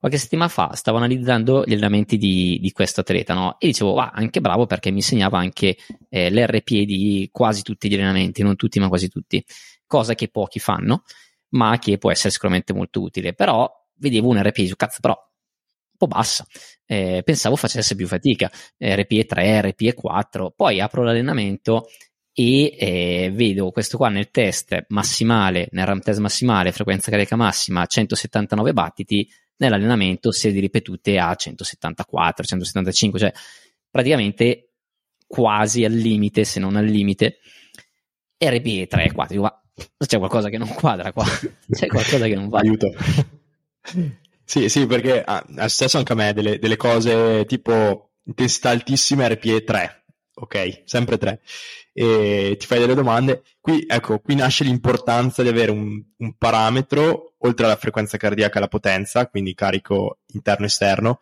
qualche settimana fa stavo analizzando gli allenamenti di, di questo atleta, no? E dicevo, va, anche bravo perché mi insegnava anche eh, l'RPE di quasi tutti gli allenamenti, non tutti, ma quasi tutti, cosa che pochi fanno, ma che può essere sicuramente molto utile. Però vedevo un RPE su cazzo, però un po' bassa. Eh, pensavo facesse più fatica. RPE 3, RPE 4, poi apro l'allenamento e eh, vedo questo qua nel test massimale, nel RAM test massimale, frequenza carica massima 179 battiti, nell'allenamento serie di ripetute a 174, 175, cioè praticamente quasi al limite, se non al limite. RPE 3 4, dico, ma c'è qualcosa che non quadra qua, c'è qualcosa che non va. Aiuto. sì, sì, perché ah, è successo anche a me delle, delle cose tipo intensità altissima RPE 3, ok? Sempre 3. E ti fai delle domande. Qui, ecco, qui nasce l'importanza di avere un, un parametro, oltre alla frequenza cardiaca e alla potenza, quindi carico interno e esterno.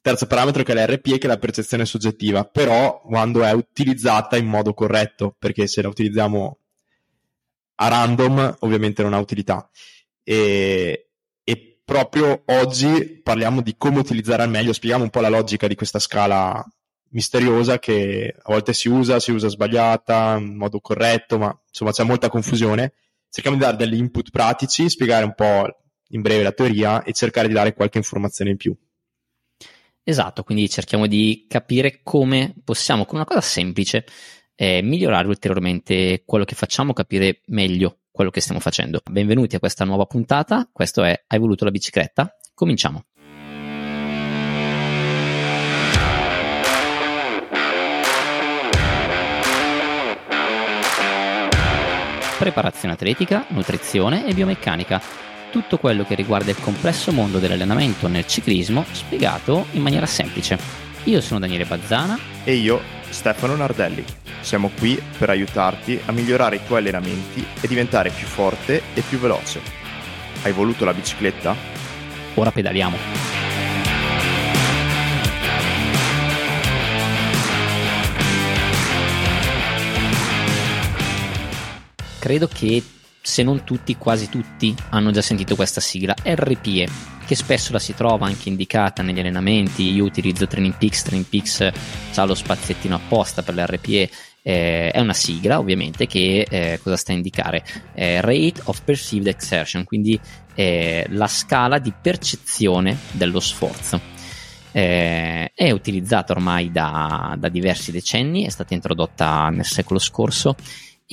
Terzo parametro che è l'RPE, che è la percezione soggettiva, però quando è utilizzata in modo corretto, perché se la utilizziamo a random ovviamente non ha utilità. E, e proprio oggi parliamo di come utilizzare al meglio, spieghiamo un po' la logica di questa scala misteriosa che a volte si usa, si usa sbagliata, in modo corretto, ma insomma c'è molta confusione. Cerchiamo di dare degli input pratici, spiegare un po' in breve la teoria e cercare di dare qualche informazione in più. Esatto, quindi cerchiamo di capire come possiamo, con una cosa semplice, eh, migliorare ulteriormente quello che facciamo, capire meglio quello che stiamo facendo. Benvenuti a questa nuova puntata, questo è Hai voluto la bicicletta? Cominciamo. Preparazione atletica, nutrizione e biomeccanica. Tutto quello che riguarda il complesso mondo dell'allenamento nel ciclismo spiegato in maniera semplice. Io sono Daniele Bazzana e io Stefano Nardelli. Siamo qui per aiutarti a migliorare i tuoi allenamenti e diventare più forte e più veloce. Hai voluto la bicicletta? Ora pedaliamo. Credo che se non tutti, quasi tutti hanno già sentito questa sigla, RPE, che spesso la si trova anche indicata negli allenamenti. Io utilizzo Training Peaks, Training Peaks ha lo spaziettino apposta per l'RPE. Eh, è una sigla ovviamente che eh, cosa sta a indicare? Eh, rate of Perceived Exertion, quindi eh, la scala di percezione dello sforzo. Eh, è utilizzata ormai da, da diversi decenni, è stata introdotta nel secolo scorso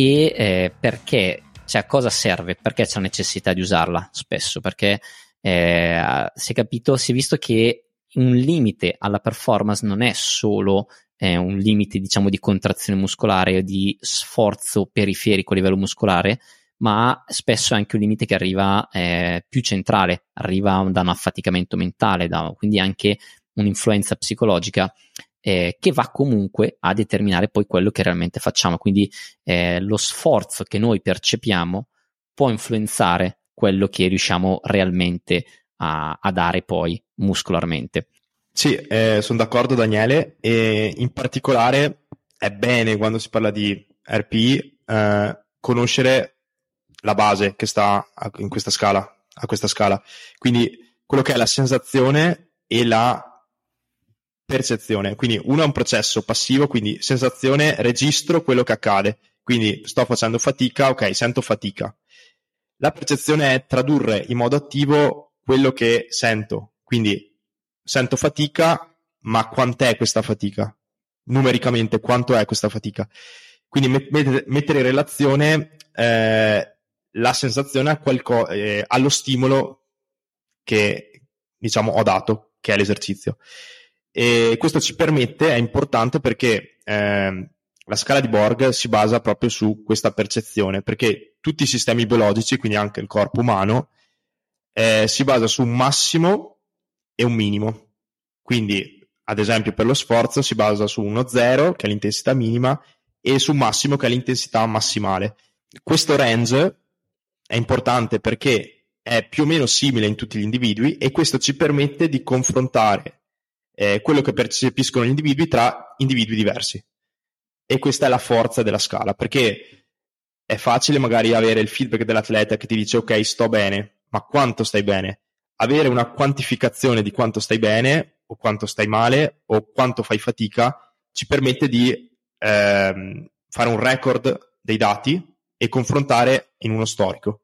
e eh, perché, cioè a cosa serve, perché c'è necessità di usarla spesso, perché eh, si è capito, si è visto che un limite alla performance non è solo eh, un limite diciamo di contrazione muscolare o di sforzo periferico a livello muscolare, ma spesso è anche un limite che arriva eh, più centrale, arriva da un affaticamento mentale, da, quindi anche un'influenza psicologica eh, che va comunque a determinare poi quello che realmente facciamo. Quindi eh, lo sforzo che noi percepiamo può influenzare quello che riusciamo realmente a, a dare poi muscolarmente. Sì, eh, sono d'accordo Daniele e in particolare è bene quando si parla di RPI eh, conoscere la base che sta in questa scala, a questa scala. Quindi quello che è la sensazione e la percezione. Quindi uno è un processo passivo, quindi sensazione, registro quello che accade. Quindi sto facendo fatica, ok, sento fatica. La percezione è tradurre in modo attivo quello che sento. Quindi sento fatica, ma quant'è questa fatica? Numericamente, quanto è questa fatica? Quindi met- mettere in relazione eh, la sensazione a qualco- eh, allo stimolo che diciamo ho dato, che è l'esercizio. E questo ci permette, è importante perché eh, la scala di Borg si basa proprio su questa percezione, perché tutti i sistemi biologici, quindi anche il corpo umano, eh, si basa su un massimo e un minimo. Quindi, ad esempio, per lo sforzo si basa su uno zero, che è l'intensità minima, e su un massimo, che è l'intensità massimale. Questo range è importante perché è più o meno simile in tutti gli individui e questo ci permette di confrontare eh, quello che percepiscono gli individui tra individui diversi. E questa è la forza della scala, perché è facile magari avere il feedback dell'atleta che ti dice ok, sto bene, ma quanto stai bene? avere una quantificazione di quanto stai bene o quanto stai male o quanto fai fatica ci permette di ehm, fare un record dei dati e confrontare in uno storico.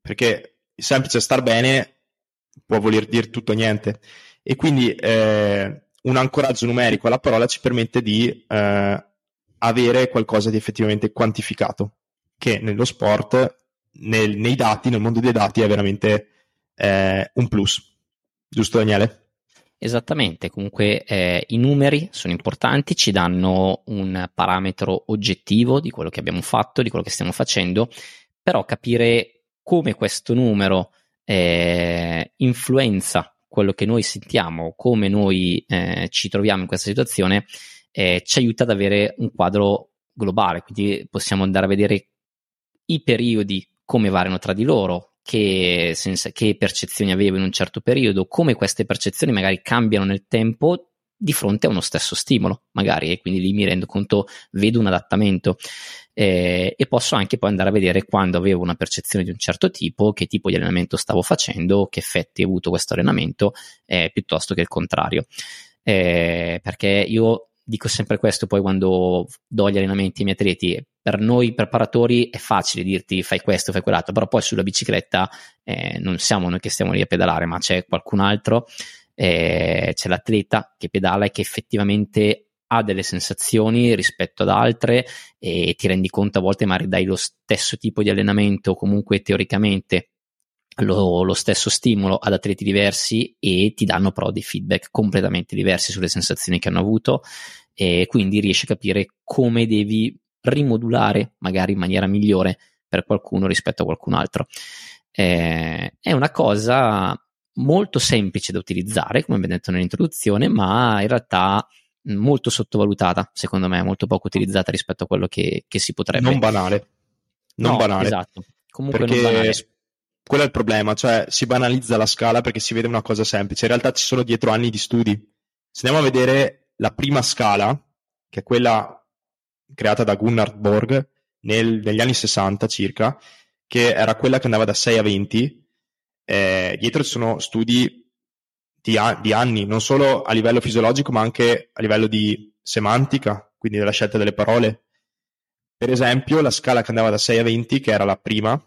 Perché il semplice star bene può voler dire tutto o niente. E quindi eh, un ancoraggio numerico alla parola ci permette di eh, avere qualcosa di effettivamente quantificato, che nello sport, nel, nei dati, nel mondo dei dati è veramente eh, un plus. Giusto Daniele? Esattamente, comunque eh, i numeri sono importanti, ci danno un parametro oggettivo di quello che abbiamo fatto, di quello che stiamo facendo, però capire come questo numero eh, influenza quello che noi sentiamo, come noi eh, ci troviamo in questa situazione, eh, ci aiuta ad avere un quadro globale, quindi possiamo andare a vedere i periodi come variano tra di loro, che, senza, che percezioni avevo in un certo periodo, come queste percezioni magari cambiano nel tempo di fronte a uno stesso stimolo, magari, e quindi lì mi rendo conto, vedo un adattamento eh, e posso anche poi andare a vedere quando avevo una percezione di un certo tipo, che tipo di allenamento stavo facendo, che effetti ha avuto questo allenamento, eh, piuttosto che il contrario. Eh, perché io dico sempre questo poi quando do gli allenamenti ai miei atleti, per noi preparatori è facile dirti fai questo, fai quell'altro, però poi sulla bicicletta eh, non siamo noi che stiamo lì a pedalare, ma c'è qualcun altro, eh, c'è l'atleta che pedala e che effettivamente ha delle sensazioni rispetto ad altre e ti rendi conto a volte magari dai lo stesso tipo di allenamento comunque teoricamente lo, lo, stesso stimolo ad atleti diversi e ti danno però dei feedback completamente diversi sulle sensazioni che hanno avuto e quindi riesci a capire come devi rimodulare magari in maniera migliore per qualcuno rispetto a qualcun altro. Eh, è una cosa molto semplice da utilizzare, come abbiamo detto nell'introduzione, ma in realtà molto sottovalutata, secondo me, molto poco utilizzata rispetto a quello che, che si potrebbe. Non banale. Non no, banale. Esatto. Comunque perché non banale. quello è il problema, cioè si banalizza la scala perché si vede una cosa semplice. In realtà ci sono dietro anni di studi. Se andiamo a vedere la prima scala, che è quella creata da Gunnar Borg nel, negli anni 60 circa, che era quella che andava da 6 a 20, eh, dietro ci sono studi di, a- di, anni, non solo a livello fisiologico, ma anche a livello di semantica, quindi della scelta delle parole. Per esempio, la scala che andava da 6 a 20, che era la prima,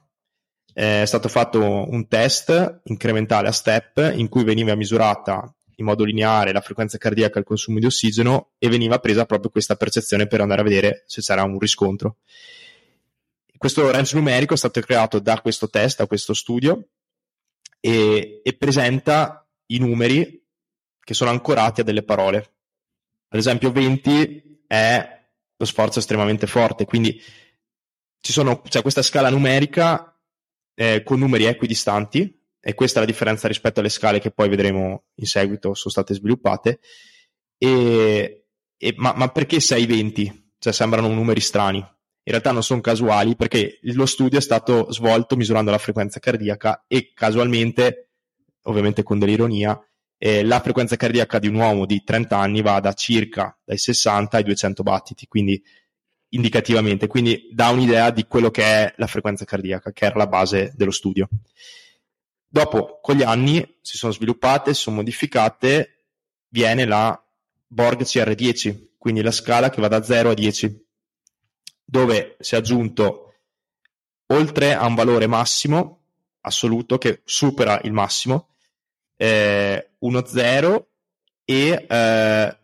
eh, è stato fatto un test incrementale a step in cui veniva misurata in modo lineare la frequenza cardiaca e il consumo di ossigeno e veniva presa proprio questa percezione per andare a vedere se c'era un riscontro. Questo range numerico è stato creato da questo test, da questo studio, e, e presenta i numeri che sono ancorati a delle parole. Ad esempio 20 è lo sforzo estremamente forte, quindi ci sono, c'è questa scala numerica eh, con numeri equidistanti, e questa è la differenza rispetto alle scale che poi vedremo in seguito sono state sviluppate. E, e, ma, ma, perché 6-20? Cioè sembrano numeri strani. In realtà non sono casuali perché lo studio è stato svolto misurando la frequenza cardiaca e casualmente, ovviamente con dell'ironia, eh, la frequenza cardiaca di un uomo di 30 anni va da circa dai 60 ai 200 battiti, quindi indicativamente, quindi dà un'idea di quello che è la frequenza cardiaca, che era la base dello studio. Dopo, con gli anni, si sono sviluppate, si sono modificate, viene la Borg CR10, quindi la scala che va da 0 a 10, dove si è aggiunto, oltre a un valore massimo assoluto che supera il massimo, eh, uno 0 e eh,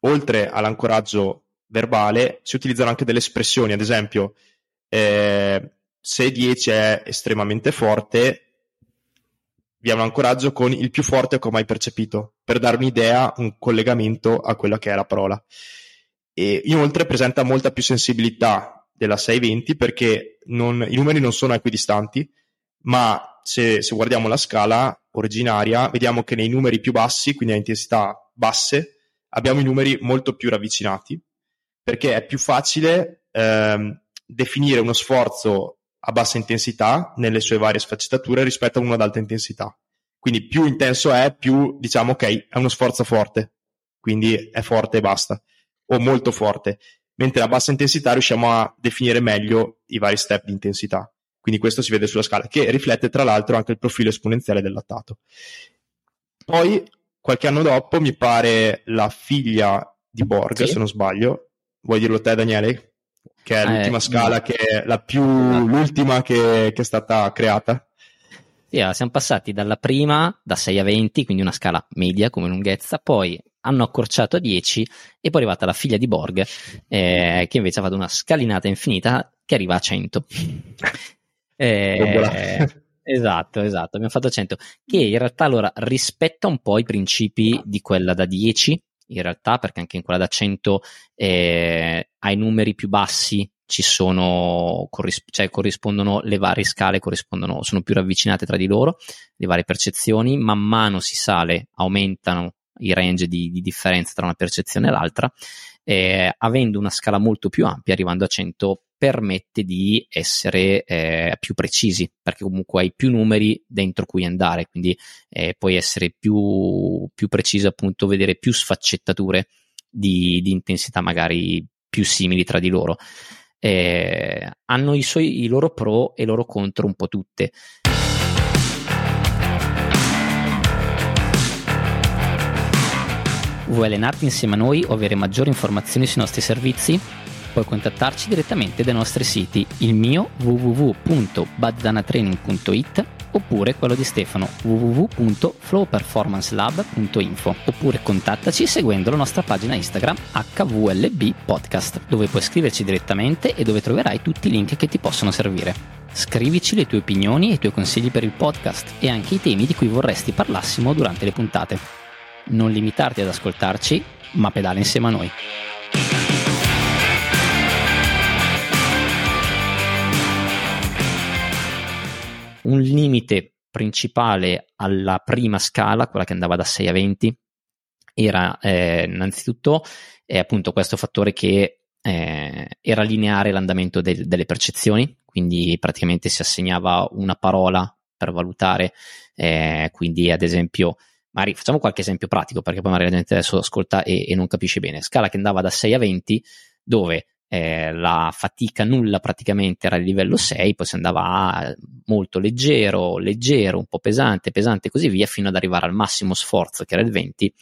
oltre all'ancoraggio verbale si utilizzano anche delle espressioni, ad esempio eh, se 10 è estremamente forte, vi è un ancoraggio con il più forte che ho mai percepito, per dare un'idea, un collegamento a quella che è la parola. E inoltre presenta molta più sensibilità della 620 perché non, i numeri non sono equidistanti, ma se, se, guardiamo la scala originaria, vediamo che nei numeri più bassi, quindi a intensità basse, abbiamo i numeri molto più ravvicinati, perché è più facile ehm, definire uno sforzo a bassa intensità nelle sue varie sfaccettature rispetto a uno ad alta intensità. Quindi più intenso è, più diciamo ok, è uno sforzo forte, quindi è forte e basta, o molto forte. Mentre a bassa intensità riusciamo a definire meglio i vari step di intensità. Quindi questo si vede sulla scala, che riflette tra l'altro anche il profilo esponenziale del lattato. Poi, qualche anno dopo, mi pare la figlia di Borg, sì. se non sbaglio. Vuoi dirlo te, Daniele? Che è l'ultima eh, scala, che è la più, l'ultima che, che è stata creata. Sì, siamo passati dalla prima, da 6 a 20, quindi una scala media come lunghezza, poi hanno accorciato a 10 e poi è arrivata la figlia di Borg, eh, che invece ha fatto una scalinata infinita che arriva a 100. eh, esatto, esatto, abbiamo fatto 100, che in realtà allora rispetta un po' i principi di quella da 10, in realtà, perché anche in quella da 100 eh, ai numeri più bassi ci sono, corris- cioè corrispondono le varie scale, corrispondono, sono più ravvicinate tra di loro, le varie percezioni, man mano si sale, aumentano i range di, di differenza tra una percezione e l'altra, eh, avendo una scala molto più ampia, arrivando a 100 permette di essere eh, più precisi, perché comunque hai più numeri dentro cui andare, quindi eh, puoi essere più, più preciso, appunto, vedere più sfaccettature di, di intensità magari più simili tra di loro. Eh, hanno i, suoi, i loro pro e i loro contro un po' tutte. Vuoi allenarti insieme a noi o avere maggiori informazioni sui nostri servizi? Puoi contattarci direttamente dai nostri siti, il mio www.bazzanatraining.it oppure quello di Stefano www.flowperformancelab.info oppure contattaci seguendo la nostra pagina Instagram HVLB Podcast dove puoi scriverci direttamente e dove troverai tutti i link che ti possono servire. Scrivici le tue opinioni e i tuoi consigli per il podcast e anche i temi di cui vorresti parlassimo durante le puntate non limitarti ad ascoltarci, ma pedala insieme a noi. Un limite principale alla prima scala, quella che andava da 6 a 20, era eh, innanzitutto eh, appunto questo fattore che eh, era lineare l'andamento de- delle percezioni, quindi praticamente si assegnava una parola per valutare, eh, quindi ad esempio magari facciamo qualche esempio pratico perché poi magari la gente adesso ascolta e, e non capisce bene. Scala che andava da 6 a 20 dove eh, la fatica nulla praticamente era il livello 6, poi si andava a molto leggero, leggero, un po' pesante, pesante e così via, fino ad arrivare al massimo sforzo che era il 20,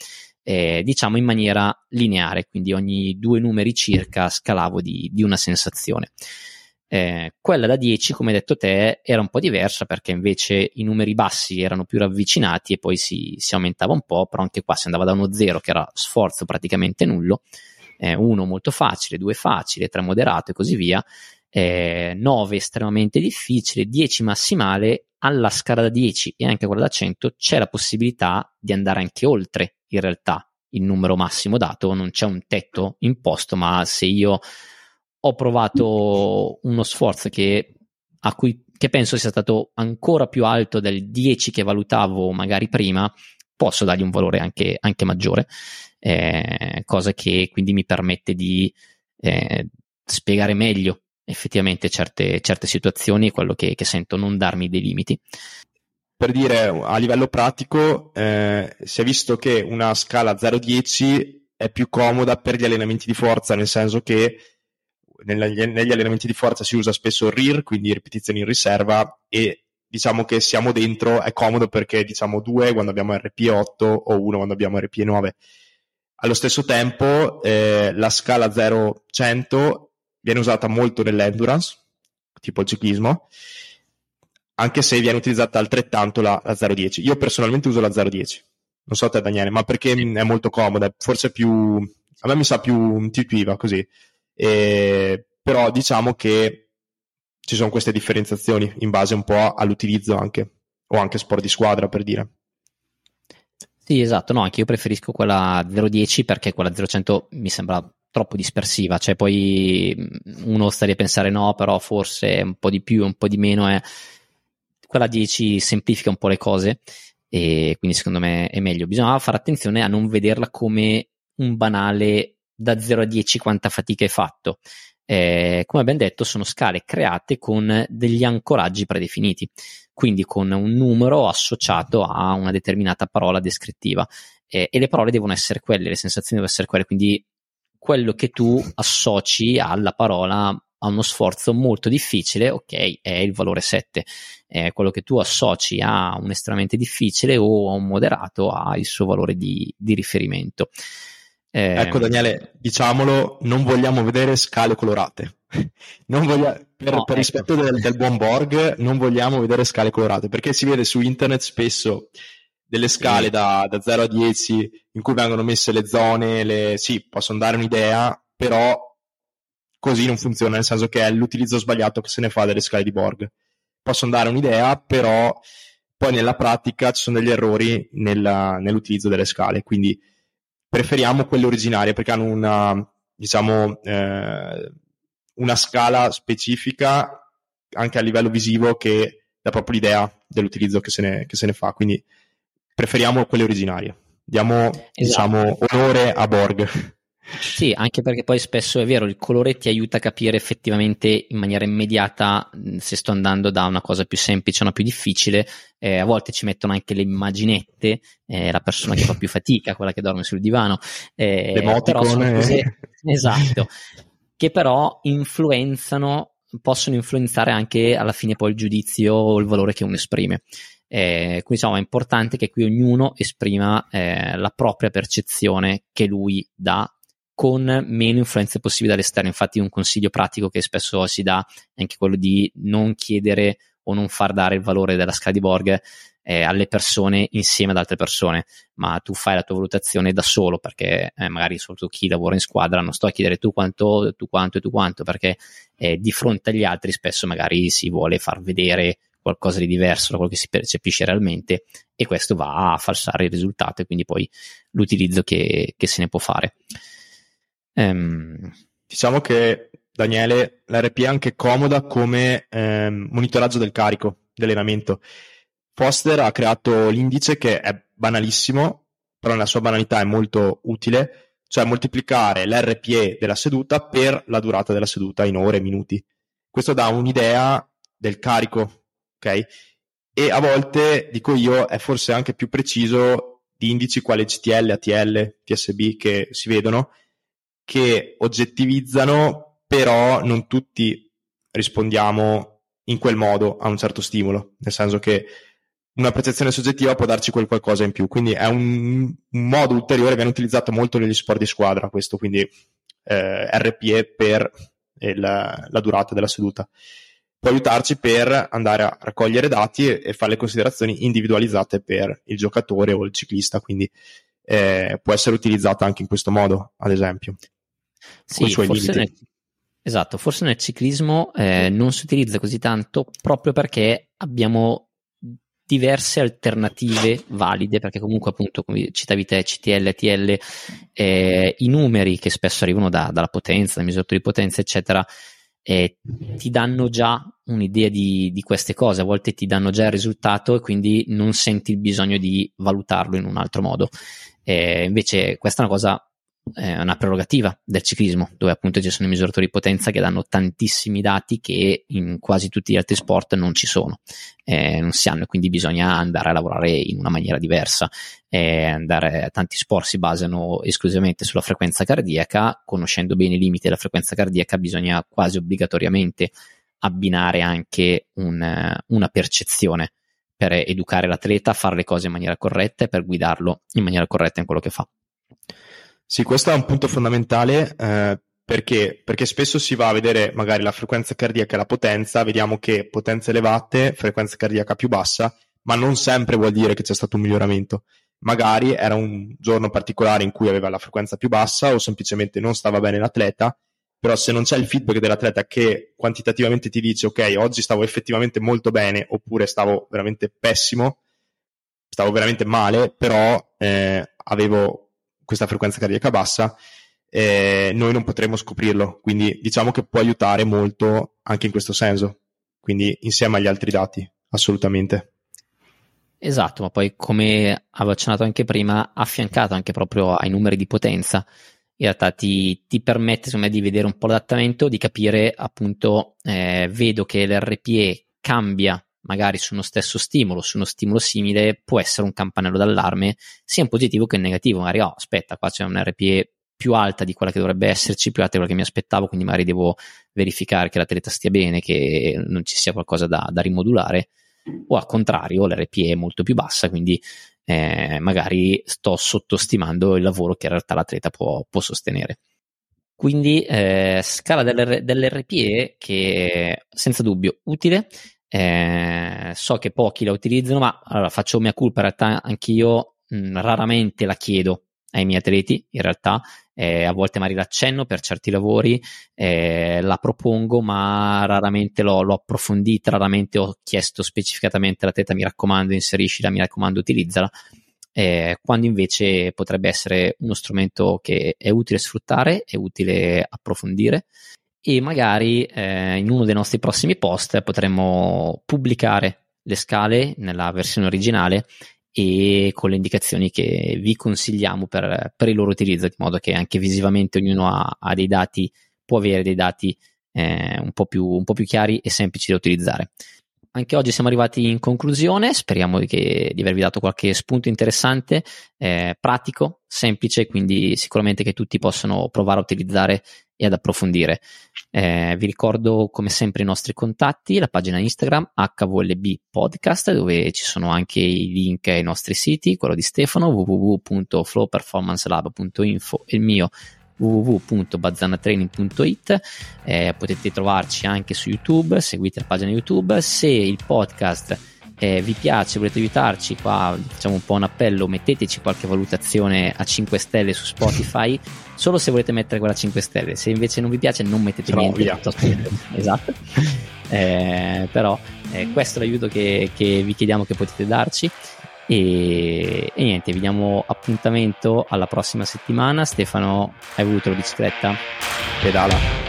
eh, diciamo in maniera lineare, quindi ogni due numeri circa scalavo di, di una sensazione. Eh, quella da 10, come hai detto te, era un po' diversa perché invece i numeri bassi erano più ravvicinati e poi si, si aumentava un po', però anche qua si andava da uno 0 che era sforzo praticamente nullo, 1 eh, molto facile, 2 facile, 3 moderato e così via, 9 eh, estremamente difficile, 10 massimale, alla scala da 10 e anche quella da 100 c'è la possibilità di andare anche oltre in realtà il numero massimo dato, non c'è un tetto imposto, ma se io ho provato uno sforzo che, cui, che penso sia stato ancora più alto del 10 che valutavo magari prima, posso dargli un valore anche, anche maggiore, eh, cosa che quindi mi permette di eh, spiegare meglio effettivamente certe, certe situazioni quello che, che, sento non darmi dei limiti. Per dire a livello pratico, eh, si è visto che una scala 0-10 è più comoda per gli allenamenti di forza, nel senso che negli, negli allenamenti di forza si usa spesso il RIR, quindi ripetizioni in riserva, e diciamo che siamo dentro, è comodo perché diciamo 2 quando abbiamo RP8 o 1 quando abbiamo RP9. Allo stesso tempo eh, la scala 0-100 viene usata molto nell'endurance, tipo il ciclismo, anche se viene utilizzata altrettanto la, la 0-10. Io personalmente uso la 0-10, non so te Daniele, ma perché è molto comoda, forse più... a me mi sa più intuitiva così. E, però diciamo che ci sono queste differenziazioni in base un po' all'utilizzo anche, o anche sport di squadra per dire. Sì, esatto, no, anche io preferisco quella 010 perché quella 0100 mi sembra troppo dispersiva, cioè poi mm, uno sta a pensare no, però forse un po' di più, un po' di meno è... Quella 10 semplifica un po' le cose e quindi secondo me è meglio. Bisogna fare attenzione a non vederla come un banale da 0 a 10 quanta fatica hai fatto. Eh, come abbiamo detto, sono scale create con degli ancoraggi predefiniti, quindi con un numero associato a una determinata parola descrittiva. Eh, e le parole devono essere quelle, le sensazioni devono essere quelle, quindi quello che tu associ alla parola a uno sforzo molto difficile, ok, è il valore 7. Eh, quello che tu associ a un estremamente difficile o a un moderato ha il suo valore di, di riferimento. Eh, ecco Daniele, diciamolo, non vogliamo vedere scale colorate. Voglia, per, no, per ecco. rispetto del, del, buon Borg, non vogliamo vedere scale colorate perché si vede su internet spesso delle scale sì. da, da 0 a 10 in cui vengono messe le zone, le... sì, possono dare un'idea, però così non funziona, nel senso che è l'utilizzo sbagliato che se ne fa delle scale di Borg. Possono dare un'idea, però poi nella pratica ci sono degli errori nella, nell'utilizzo delle scale, quindi preferiamo quelle originarie perché hanno una, diciamo, eh, una scala specifica anche a livello visivo che dà proprio l'idea dell'utilizzo che se ne, che se ne fa. Quindi preferiamo quelle originarie. Diamo, esatto. diciamo, onore a Borg. Sì, anche perché poi spesso è vero, il colore ti aiuta a capire effettivamente in maniera immediata se sto andando da una cosa più semplice a una più difficile. Eh, a volte ci mettono anche le immaginette, eh, la persona che fa più fatica, quella che dorme sul divano. Eh, però sono cose, esatto, che però influenzano, possono influenzare anche alla fine poi il giudizio o il valore che uno esprime. Eh, quindi insomma è importante che qui ognuno esprima eh, la propria percezione che lui dà con meno influenze possibili dall'esterno. Infatti, un consiglio pratico che spesso si dà è anche quello di non chiedere o non far dare il valore della scala di Borg eh, alle persone insieme ad altre persone, ma tu fai la tua valutazione da solo perché eh, magari soprattutto chi lavora in squadra non sto a chiedere tu quanto, tu quanto e tu quanto perché eh, di fronte agli altri spesso magari si vuole far vedere qualcosa di diverso da quello che si percepisce realmente e questo va a falsare il risultato e quindi poi l'utilizzo che, che se ne può fare. Um, diciamo che Daniele, l'RP è anche comoda come ehm, monitoraggio del carico, dell'allenamento. Foster ha creato l'indice che è banalissimo, però nella sua banalità è molto utile, cioè moltiplicare l'RPE della seduta per la durata della seduta in ore, minuti. Questo dà un'idea del carico, ok? E a volte, dico io, è forse anche più preciso di indici quali CTL, ATL, TSB che si vedono, che oggettivizzano, però non tutti rispondiamo in quel modo a un certo stimolo, nel senso che una percezione soggettiva può darci quel qualcosa in più, quindi è un, un modo ulteriore, viene utilizzato molto negli sport di squadra, questo quindi eh, RPE per il, la durata della seduta. Può aiutarci per andare a raccogliere dati e, e fare le considerazioni individualizzate per il giocatore o il ciclista, quindi eh, può essere utilizzata anche in questo modo, ad esempio. Sì, forse nel, esatto, forse nel ciclismo eh, non si utilizza così tanto proprio perché abbiamo diverse alternative valide, perché comunque appunto, come citavi te, CTL, TL, eh, i numeri che spesso arrivano da, dalla potenza, dal misuratore di potenza, eccetera, eh, ti danno già un'idea di, di, queste cose, a volte ti danno già il risultato e quindi non senti il bisogno di valutarlo in un altro modo. Eh, invece questa è una cosa è una prerogativa del ciclismo, dove appunto ci sono i misuratori di potenza che danno tantissimi dati che in quasi tutti gli altri sport non ci sono, eh, non si hanno e quindi bisogna andare a lavorare in una maniera diversa. Eh, andare, tanti sport si basano esclusivamente sulla frequenza cardiaca, conoscendo bene i limiti della frequenza cardiaca bisogna quasi obbligatoriamente abbinare anche un, una percezione per educare l'atleta a fare le cose in maniera corretta e per guidarlo in maniera corretta in quello che fa. Sì, questo è un punto fondamentale eh, perché? perché spesso si va a vedere magari la frequenza cardiaca e la potenza, vediamo che potenza elevate, frequenza cardiaca più bassa, ma non sempre vuol dire che c'è stato un miglioramento. Magari era un giorno particolare in cui aveva la frequenza più bassa o semplicemente non stava bene l'atleta, però se non c'è il feedback dell'atleta che quantitativamente ti dice ok, oggi stavo effettivamente molto bene oppure stavo veramente pessimo, stavo veramente male, però eh, avevo questa frequenza cardiaca bassa, eh, noi non potremo scoprirlo. Quindi diciamo che può aiutare molto anche in questo senso. Quindi insieme agli altri dati, assolutamente. Esatto, ma poi come avevo accennato anche prima, affiancato anche proprio ai numeri di potenza, in realtà ti, ti permette me di vedere un po' l'adattamento, di capire appunto, eh, vedo che l'RPE cambia magari su uno stesso stimolo, su uno stimolo simile, può essere un campanello d'allarme sia in positivo che in negativo. Magari, oh, aspetta, qua c'è un RPE più alta di quella che dovrebbe esserci, più alta di quella che mi aspettavo, quindi magari devo verificare che l'atleta stia bene, che non ci sia qualcosa da, da rimodulare, o al contrario l'RPE è molto più bassa, quindi eh, magari sto sottostimando il lavoro che in realtà l'atleta può, può sostenere. Quindi eh, scala dell'R- dell'RPE che senza dubbio utile, eh, so che pochi la utilizzano, ma allora faccio mia colpa, in realtà anch'io mh, raramente la chiedo ai miei atleti, in realtà. Eh, a volte magari l'accenno per certi lavori, eh, la propongo, ma raramente l'ho, l'ho, approfondita, raramente ho chiesto specificatamente all'atleta mi raccomando inseriscila, mi raccomando utilizzala, eh, quando invece potrebbe essere uno strumento che è utile sfruttare, è utile approfondire e magari eh, in uno dei nostri prossimi post potremmo pubblicare le scale nella versione originale e con le indicazioni che vi consigliamo per, per il loro utilizzo, di modo che anche visivamente ognuno ha, ha dei dati, può avere dei dati eh, un, po più, un po' più chiari e semplici da utilizzare. Anche oggi siamo arrivati in conclusione, speriamo che, di avervi dato qualche spunto interessante, eh, pratico, semplice, quindi sicuramente che tutti possono provare a utilizzare e ad approfondire. Eh, vi ricordo come sempre i nostri contatti, la pagina Instagram HVLB Podcast dove ci sono anche i link ai nostri siti, quello di Stefano www.flowperformancelab.info e il mio www.bazzanatraining.it eh, potete trovarci anche su YouTube seguite la pagina YouTube se il podcast eh, vi piace, volete aiutarci? Qua facciamo un po' un appello metteteci qualche valutazione a 5 stelle su Spotify. Solo se volete mettere quella a 5 stelle. Se invece non vi piace non mettete Però niente. Esatto. Eh, però eh, questo è l'aiuto che, che vi chiediamo che potete darci. E, e, niente, vi diamo appuntamento alla prossima settimana. Stefano, hai voluto la bicicletta? Pedala.